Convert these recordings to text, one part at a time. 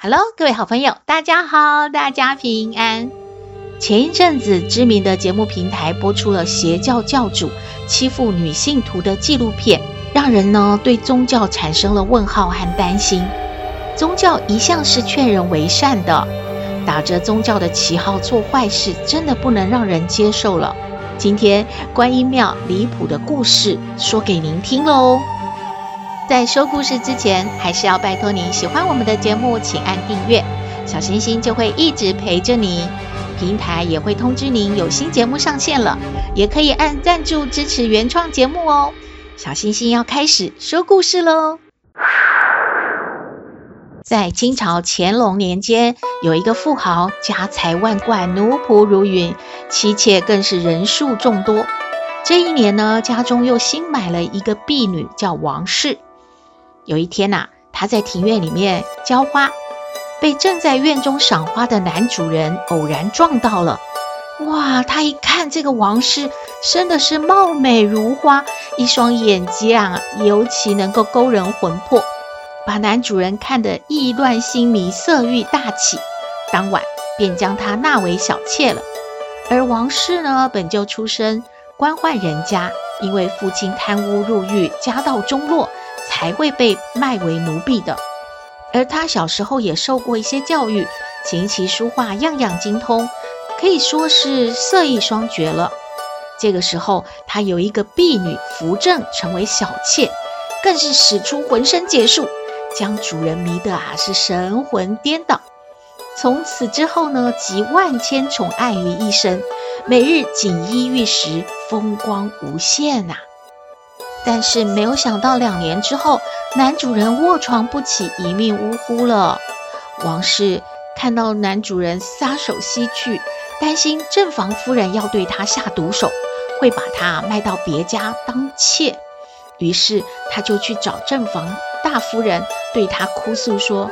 Hello，各位好朋友，大家好，大家平安。前一阵子，知名的节目平台播出了邪教教主欺负女信徒的纪录片，让人呢对宗教产生了问号和担心。宗教一向是劝人为善的，打着宗教的旗号做坏事，真的不能让人接受了。今天观音庙离谱的故事说给您听喽。在说故事之前，还是要拜托您喜欢我们的节目，请按订阅，小星星就会一直陪着你。平台也会通知您有新节目上线了，也可以按赞助支持原创节目哦。小星星要开始说故事喽。在清朝乾隆年间，有一个富豪，家财万贯，奴仆如云，妻妾更是人数众多。这一年呢，家中又新买了一个婢女，叫王氏。有一天呐、他在庭院里面浇花，被正在院中赏花的男主人偶然撞到了。哇，他一看这个王氏，真的是貌美如花，一双眼睛啊，尤其能够勾人魂魄，把男主人看得意乱心迷，色欲大起。当晚便将她纳为小妾了。而王氏呢，本就出身官宦人家，因为父亲贪污入狱，家道中落。才会被卖为奴婢的，而他小时候也受过一些教育，琴棋书画样样精通，可以说是色艺双绝了。这个时候，他有一个婢女扶正成为小妾，更是使出浑身解数，将主人迷得啊是神魂颠倒。从此之后呢，集万千宠爱于一身，每日锦衣玉食，风光无限呐、但是没有想到，两年之后，男主人卧床不起，一命呜呼了。王氏看到男主人撒手西去，担心正房夫人要对他下毒手，会把他卖到别家当妾。于是他就去找正房大夫人，对他哭诉说：“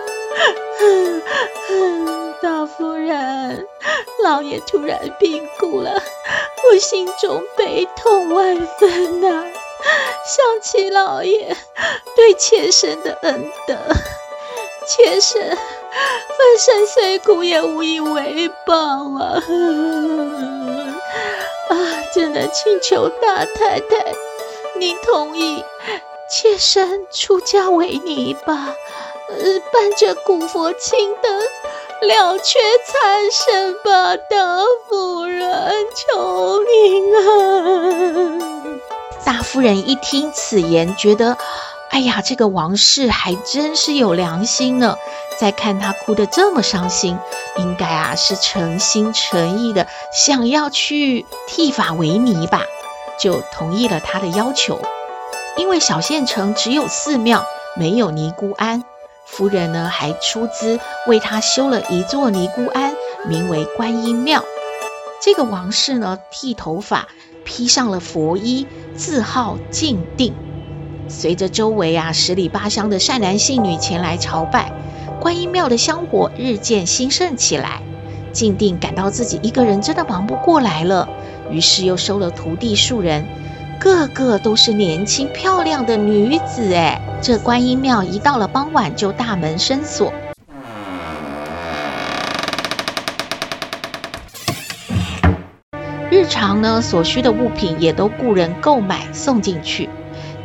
大夫人，老爷突然病故了，我心中悲痛万分呐、”想起老爷对妾身的恩德，妾身粉身碎骨也无以为报啊！啊，只能请求大太太，您同意妾身出家为尼吧？呃，伴着古佛青灯，了却残生吧，大夫人，求您啊！夫人一听此言，觉得，哎呀，这个王氏还真是有良心呢。再看她哭得这么伤心，应该啊是诚心诚意的想要去剃发为尼吧，就同意了她的要求。因为小县城只有寺庙，没有尼姑庵，夫人呢还出资为她修了一座尼姑庵，名为观音庙。这个王氏呢剃头发。披上了佛衣，自号静定。随着周围啊十里八乡的善男信女前来朝拜，观音庙的香火日渐兴盛起来。静定感到自己一个人真的忙不过来了，于是又收了徒弟数人，个个都是年轻漂亮的女子。哎，这观音庙一到了傍晚就大门深锁。常呢，所需的物品也都雇人购买送进去。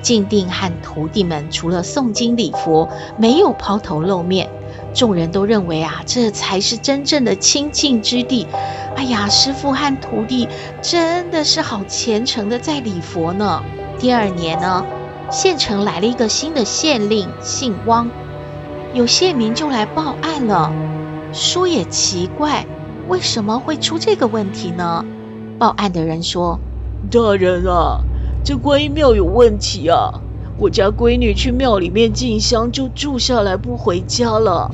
静定和徒弟们除了诵经礼佛，没有抛头露面。众人都认为啊，这才是真正的清净之地。哎呀，师傅和徒弟真的是好虔诚的在礼佛呢。第二年呢，县城来了一个新的县令，姓汪。有县民就来报案了。说也奇怪，为什么会出这个问题呢？报案的人说：“大人啊，这观音庙有问题啊！我家闺女去庙里面进香，就住下来不回家了。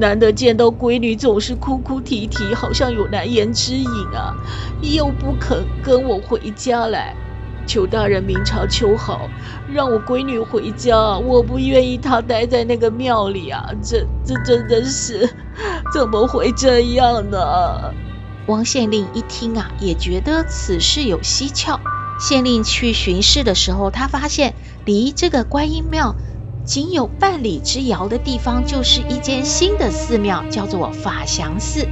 难得见到闺女，总是哭哭啼啼，好像有难言之隐啊，又不肯跟我回家来。求大人明察秋毫，让我闺女回家。我不愿意她待在那个庙里啊！这这真的是怎么会这样呢？汪县令一听啊，也觉得此事有蹊跷。县令去巡视的时候，他发现离这个观音庙仅有半里之遥的地方，就是一间新的寺庙，叫做法祥寺。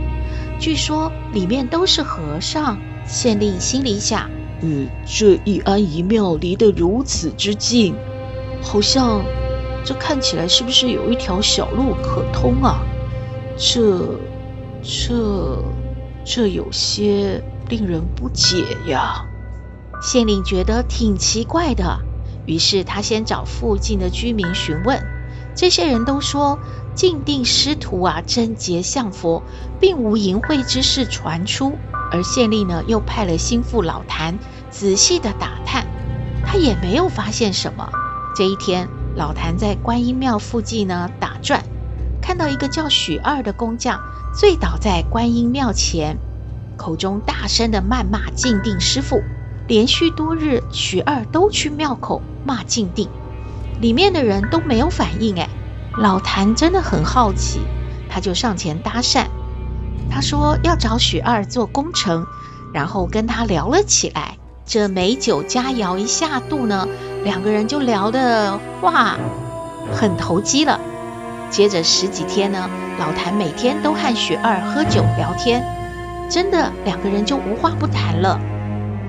据说里面都是和尚。县令心里想。嗯，这一庵一庙离得如此之近，好像这看起来是不是有一条小路可通啊？这、这、这有些令人不解呀。县令觉得挺奇怪的，于是他先找附近的居民询问，这些人都说静定师徒啊，贞洁向佛，并无淫秽之事传出。而县令呢，又派了心腹老谭仔细的打探，他也没有发现什么。这一天，老谭在观音庙附近呢打转，看到一个叫许二的工匠醉倒在观音庙前，口中大声的谩骂静定师父。连续多日，许二都去庙口骂静定，里面的人都没有反应。哎，老谭真的很好奇，他就上前搭讪。他说要找许二做工程，然后跟他聊了起来。这美酒佳肴一下肚呢，两个人就聊的话很投机了。接着十几天呢，老谭每天都和雪儿喝酒聊天，真的两个人就无话不谈了。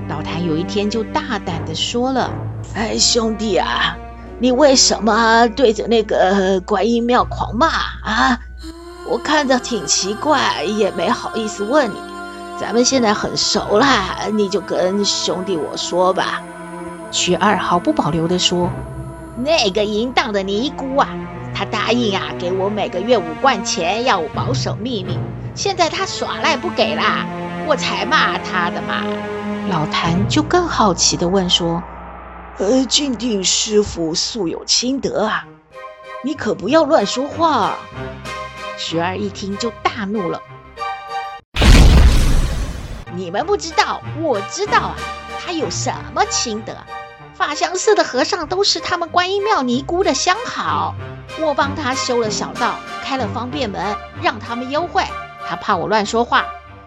老谭有一天就大胆的说了：“哎，兄弟啊，你为什么对着那个观音庙狂骂啊？”我看着挺奇怪，也没好意思问你。咱们现在很熟了，你就跟兄弟我说吧。雪儿毫不保留地说：“那个淫荡的尼姑啊，她答应啊，给我每个月五贯钱，要我保守秘密。现在他耍赖不给啦，我才骂他的嘛。”老谭就更好奇地问说：“呃，净定师傅素有清德啊，你可不要乱说话。”雪儿一听就大怒了：“你们不知道，我知道啊！他有什么清德？法祥寺的和尚都是他们观音庙尼姑的相好，我帮他修了小道，开了方便门，让他们优惠。他怕我乱说话，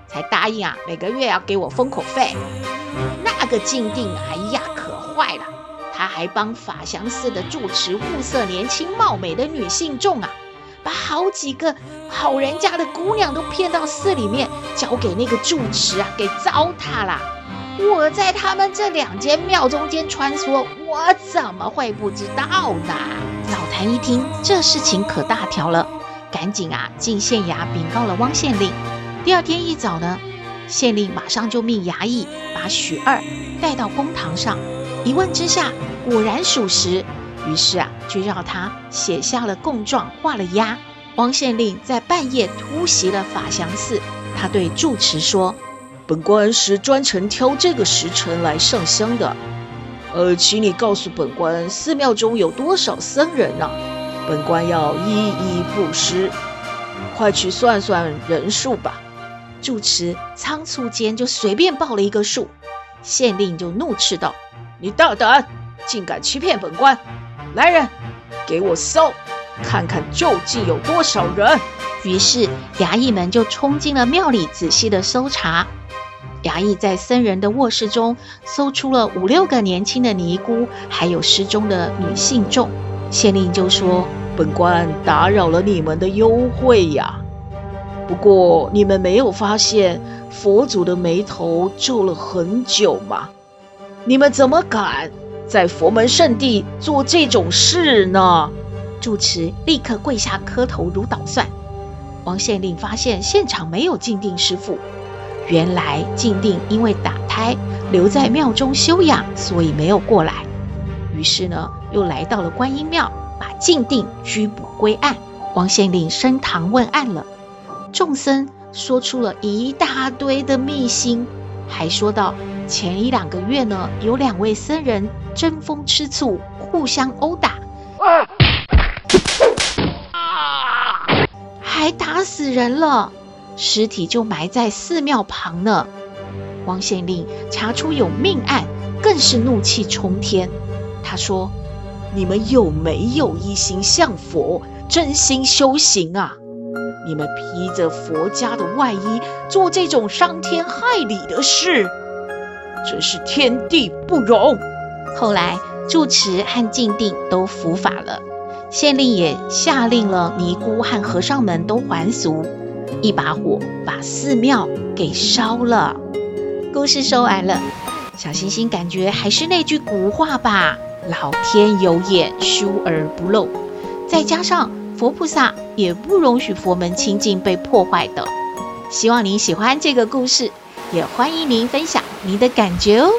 才答应啊，每个月要给我封口费。那个静定，哎呀，可坏了！他还帮法祥寺的住持物色年轻貌美的女信众啊！”把好几个好人家的姑娘都骗到寺里面，交给那个住持啊，给糟蹋了。我在他们这两间庙中间穿梭，我怎么会不知道呢？老谭一听这事情可大条了，赶紧啊进县衙禀告了汪县令。第二天一早呢，县令马上就命衙役把许二带到公堂上，一问之下，果然属实。于是啊，就让他写下了供状，画了押。汪县令在半夜突袭了法祥寺，他对住持说：“本官是专程挑这个时辰来上香的。呃，请你告诉本官，寺庙中有多少僧人呢？本官要一一布施，快去算算人数吧。”住持仓促间就随便报了一个数，县令就怒斥道：“你大胆，竟敢欺骗本官！”来人，给我搜，看看究竟有多少人。于是衙役们就冲进了庙里，仔细的搜查。衙役在僧人的卧室中搜出了五六个年轻的尼姑，还有失踪的女信众。县令就说：“本官打扰了你们的幽会呀。不过你们没有发现佛祖的眉头皱了很久吗？你们怎么敢？”在佛门圣地做这种事呢？住持立刻跪下磕头如捣蒜。王县令发现现场没有静定师父，原来净定因为打胎留在庙中休养，所以没有过来。于是呢，又来到了观音庙，把净定拘捕归案。王县令升堂问案了，众僧说出了一大堆的秘辛，还说道。前一两个月呢，有两位僧人争风吃醋，互相殴打，还打死人了，尸体就埋在寺庙旁呢。王县令查出有命案，更是怒气冲天。他说：“你们有没有一心向佛，真心修行啊？”你们披着佛家的外衣做这种伤天害理的事，真是天地不容。后来住持和静定都伏法了，县令也下令了尼姑和和尚们都还俗，一把火把寺庙给烧了。故事说完了，小星星感觉还是那句古话吧：老天有眼，疏而不漏。再加上。佛菩萨也不容许佛门清净被破坏的。希望您喜欢这个故事，也欢迎您分享您的感觉哦。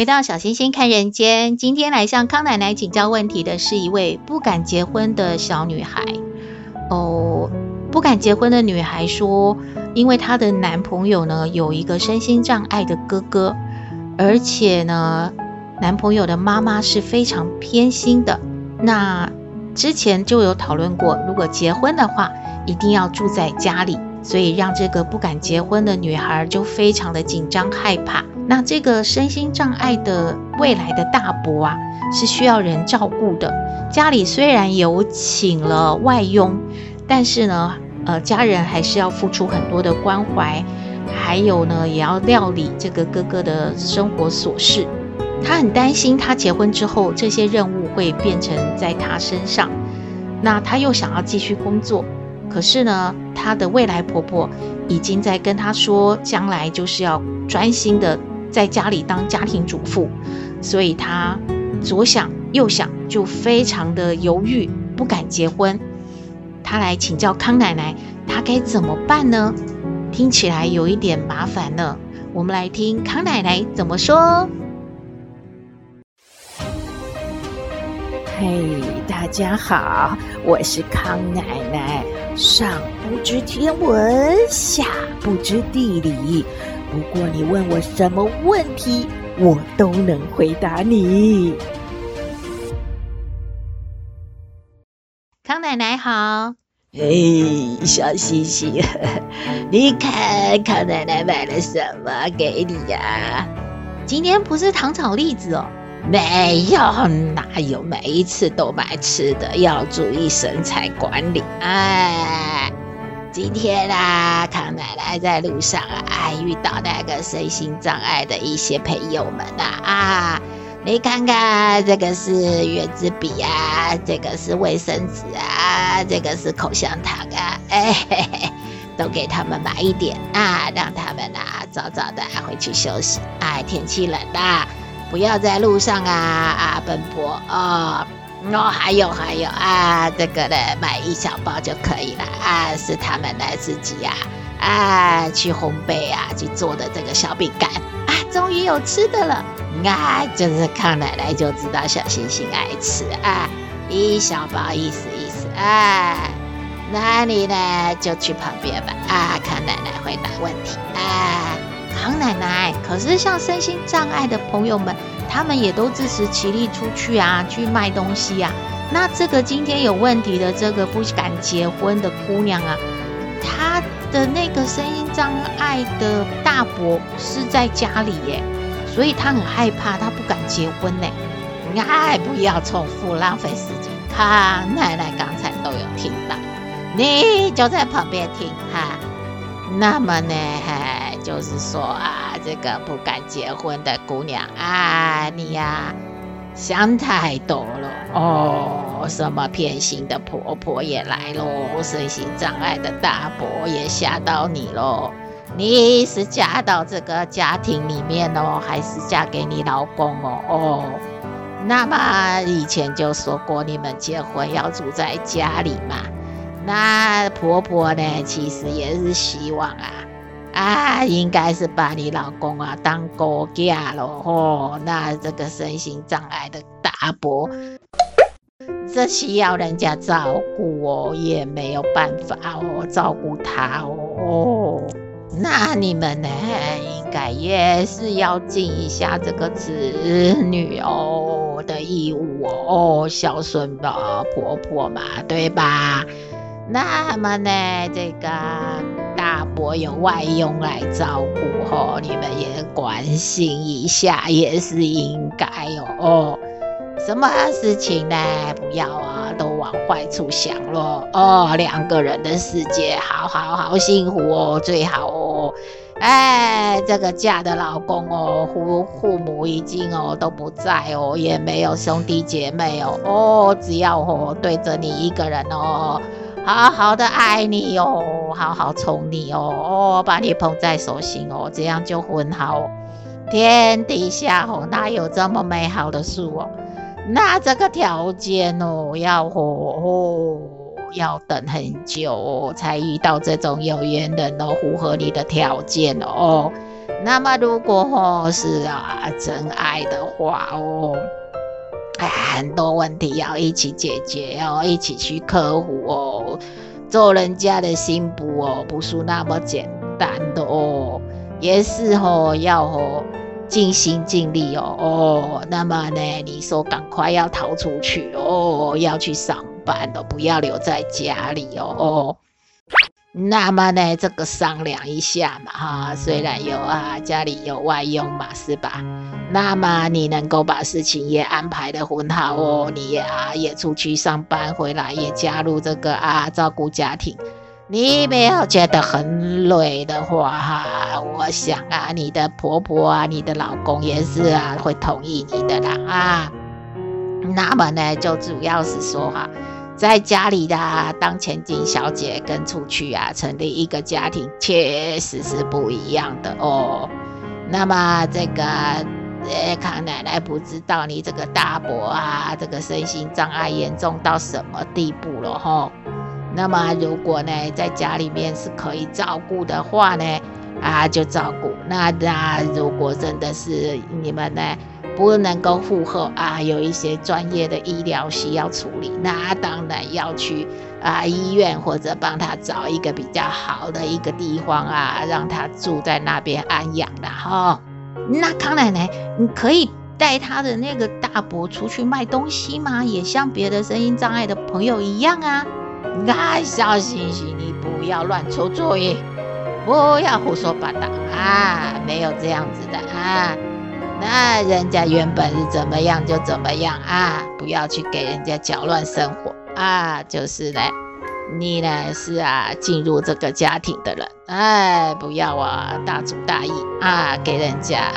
回到小星星看人间，今天来向康奶奶请教问题的是一位不敢结婚的小女孩。哦，不敢结婚的女孩说，因为她的男朋友呢有一个身心障碍的哥哥，而且呢，男朋友的妈妈是非常偏心的。那之前就有讨论过，如果结婚的话，一定要住在家里，所以让这个不敢结婚的女孩就非常的紧张害怕。那这个身心障碍的未来的大伯啊，是需要人照顾的。家里虽然有请了外佣，但是呢，呃，家人还是要付出很多的关怀，还有呢，也要料理这个哥哥的生活琐事。他很担心，他结婚之后，这些任务会变成在他身上。那他又想要继续工作，可是呢，他的未来婆婆已经在跟他说，将来就是要专心的。在家里当家庭主妇，所以他左想右想，就非常的犹豫，不敢结婚。他来请教康奶奶，他该怎么办呢？听起来有一点麻烦呢。我们来听康奶奶怎么说。嘿，大家好，我是康奶奶。上不知天文，下不知地理。不过你问我什么问题，我都能回答你。康奶奶好，嘿，小西西，你看康奶奶买了什么给你呀？今天不是糖炒栗子哦，没有，哪有每一次都买吃的？要注意身材管理，哎。今天啊，康奶奶在路上啊，遇到那个身心障碍的一些朋友们呐啊，你看看，这个是圆珠笔啊，这个是卫生纸啊，这个是口香糖啊，哎嘿嘿，都给他们买一点啊，让他们啊早早的回去休息。哎，天气冷啦，不要在路上啊啊奔波哦。哦，还有还有啊，这个呢，买一小包就可以了啊，是他们的自己呀啊，啊去烘焙啊去做的这个小饼干啊，终于有吃的了啊，就是康奶奶就知道小星星爱吃啊，一小包意思意思啊，那你呢就去旁边吧啊，康奶奶回答问题啊，康奶奶，可是像身心障碍的朋友们。他们也都自食其力出去啊，去卖东西啊。那这个今天有问题的这个不敢结婚的姑娘啊，她的那个身心障碍的大伯是在家里耶，所以她很害怕，她不敢结婚呢。哎，不要重复，浪费时间。康奶奶刚才都有听到，你就在旁边听哈。那么呢，就是说啊，这个不敢结婚的姑娘啊，你呀想太多了哦。什么偏心的婆婆也来喽，身心障碍的大伯也吓到你喽。你是嫁到这个家庭里面哦，还是嫁给你老公哦？哦，那么以前就说过，你们结婚要住在家里嘛。那婆婆呢，其实也是希望啊。啊，应该是把你老公啊当狗架了哦。那这个身心障碍的大伯，这需要人家照顾哦，也没有办法哦，照顾他哦。那你们呢，应该也是要尽一下这个子女哦的义务哦，孝顺吧婆婆嘛，对吧？那么呢，这个大伯有外佣来照顾哦，你们也关心一下也是应该哦。什么事情呢？不要啊，都往坏处想咯。哦。两个人的世界，好好好幸福哦，最好哦。哎，这个嫁的老公哦，父父母已经哦都不在哦，也没有兄弟姐妹哦。哦，只要哦对着你一个人哦，好好的爱你哦，好好宠你哦，哦把你捧在手心哦，这样就很好。天底下哦哪有这么美好的事哦？那这个条件哦，要哦，哦要等很久哦，才遇到这种有缘人哦，符合你的条件哦。那么如果哦是啊真爱的话哦，很多问题要一起解决哦，一起去克服哦。做人家的新妇哦，不是那么简单的哦，也是哦要哦。尽心尽力哦哦，那么呢，你说赶快要逃出去哦，要去上班的，不要留在家里哦哦。那么呢，这个商量一下嘛哈，虽然有啊，家里有外佣嘛，是吧？那么你能够把事情也安排的很好哦，你啊也出去上班，回来也加入这个啊照顾家庭。你没有觉得很累的话，哈，我想啊，你的婆婆啊，你的老公也是啊，会同意你的啦啊。那么呢，就主要是说哈，在家里的啊，当千金小姐跟出去啊，成立一个家庭，确实是不一样的哦。那么这个，呃，康奶奶不知道你这个大伯啊，这个身心障碍严重到什么地步了哈。那么，如果呢，在家里面是可以照顾的话呢，啊，就照顾。那那如果真的是你们呢，不能够负荷啊，有一些专业的医疗需要处理，那当然要去啊医院或者帮他找一个比较好的一个地方啊，让他住在那边安养的哈。那康奶奶，你可以带他的那个大伯出去卖东西吗？也像别的声音障碍的朋友一样啊。那，小星星，你不要乱出主意，不要胡说八道啊！没有这样子的啊，那人家原本是怎么样就怎么样啊，不要去给人家搅乱生活啊！就是呢，你呢是啊，进入这个家庭的人，哎，不要啊大主大意啊，给人家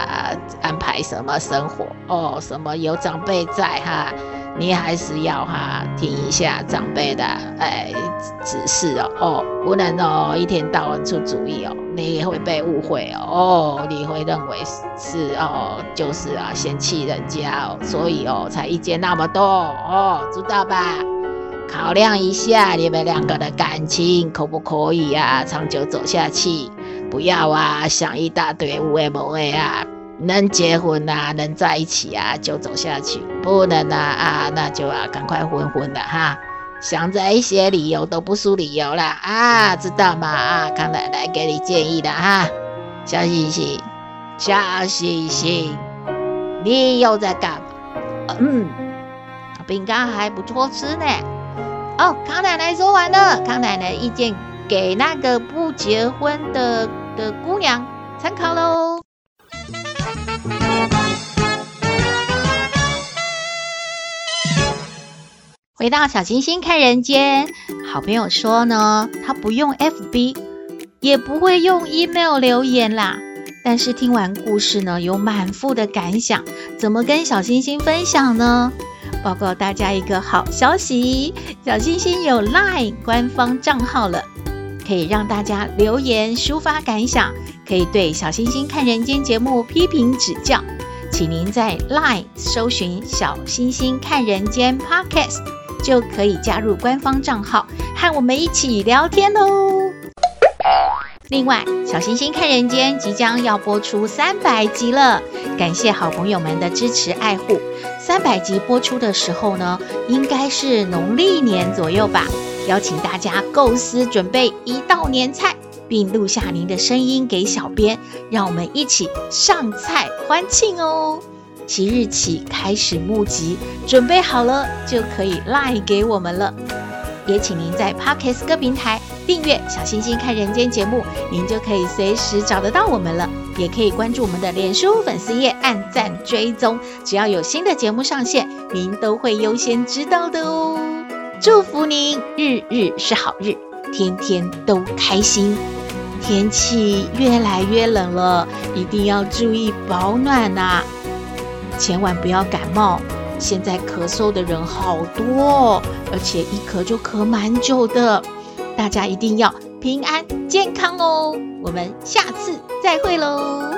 安排什么生活哦，什么有长辈在哈。你还是要哈听一下长辈的哎指示哦哦，不能哦一天到晚出主意哦，你也会被误会哦，哦你会认为是哦就是啊嫌弃人家哦，所以哦才意见那么多哦，知道吧？考量一下你们两个的感情可不可以啊长久走下去？不要啊想一大堆无谓无谓啊。能结婚啊，能在一起啊，就走下去；不能啊啊，那就啊，赶快昏昏的哈。想着一些理由都不输理由了啊，知道吗？啊，康奶奶给你建议的哈。小星星，小星星，你又在干嘛？嗯，饼干还不错吃呢。哦，康奶奶说完了，康奶奶意见给那个不结婚的的姑娘参考喽。回到小星星看人间，好朋友说呢，他不用 FB，也不会用 email 留言啦。但是听完故事呢，有满腹的感想，怎么跟小星星分享呢？报告大家一个好消息，小星星有 LINE 官方账号了，可以让大家留言抒发感想，可以对小星星看人间节目批评指教，请您在 LINE 搜寻小星星看人间 Podcast。就可以加入官方账号，和我们一起聊天哦。另外，小星星看人间即将要播出三百集了，感谢好朋友们的支持爱护。三百集播出的时候呢，应该是农历年左右吧。邀请大家构思准备一道年菜，并录下您的声音给小编，让我们一起上菜欢庆哦。即日起开始募集，准备好了就可以赖给我们了。也请您在 Podcast 各平台订阅《小星星看人间》节目，您就可以随时找得到我们了。也可以关注我们的脸书粉丝页，按赞追踪，只要有新的节目上线，您都会优先知道的哦。祝福您日日是好日，天天都开心。天气越来越冷了，一定要注意保暖呐，千万不要感冒。现在咳嗽的人好多，哦而且一咳就咳蛮久的，大家一定要平安健康哦。我们下次再会喽。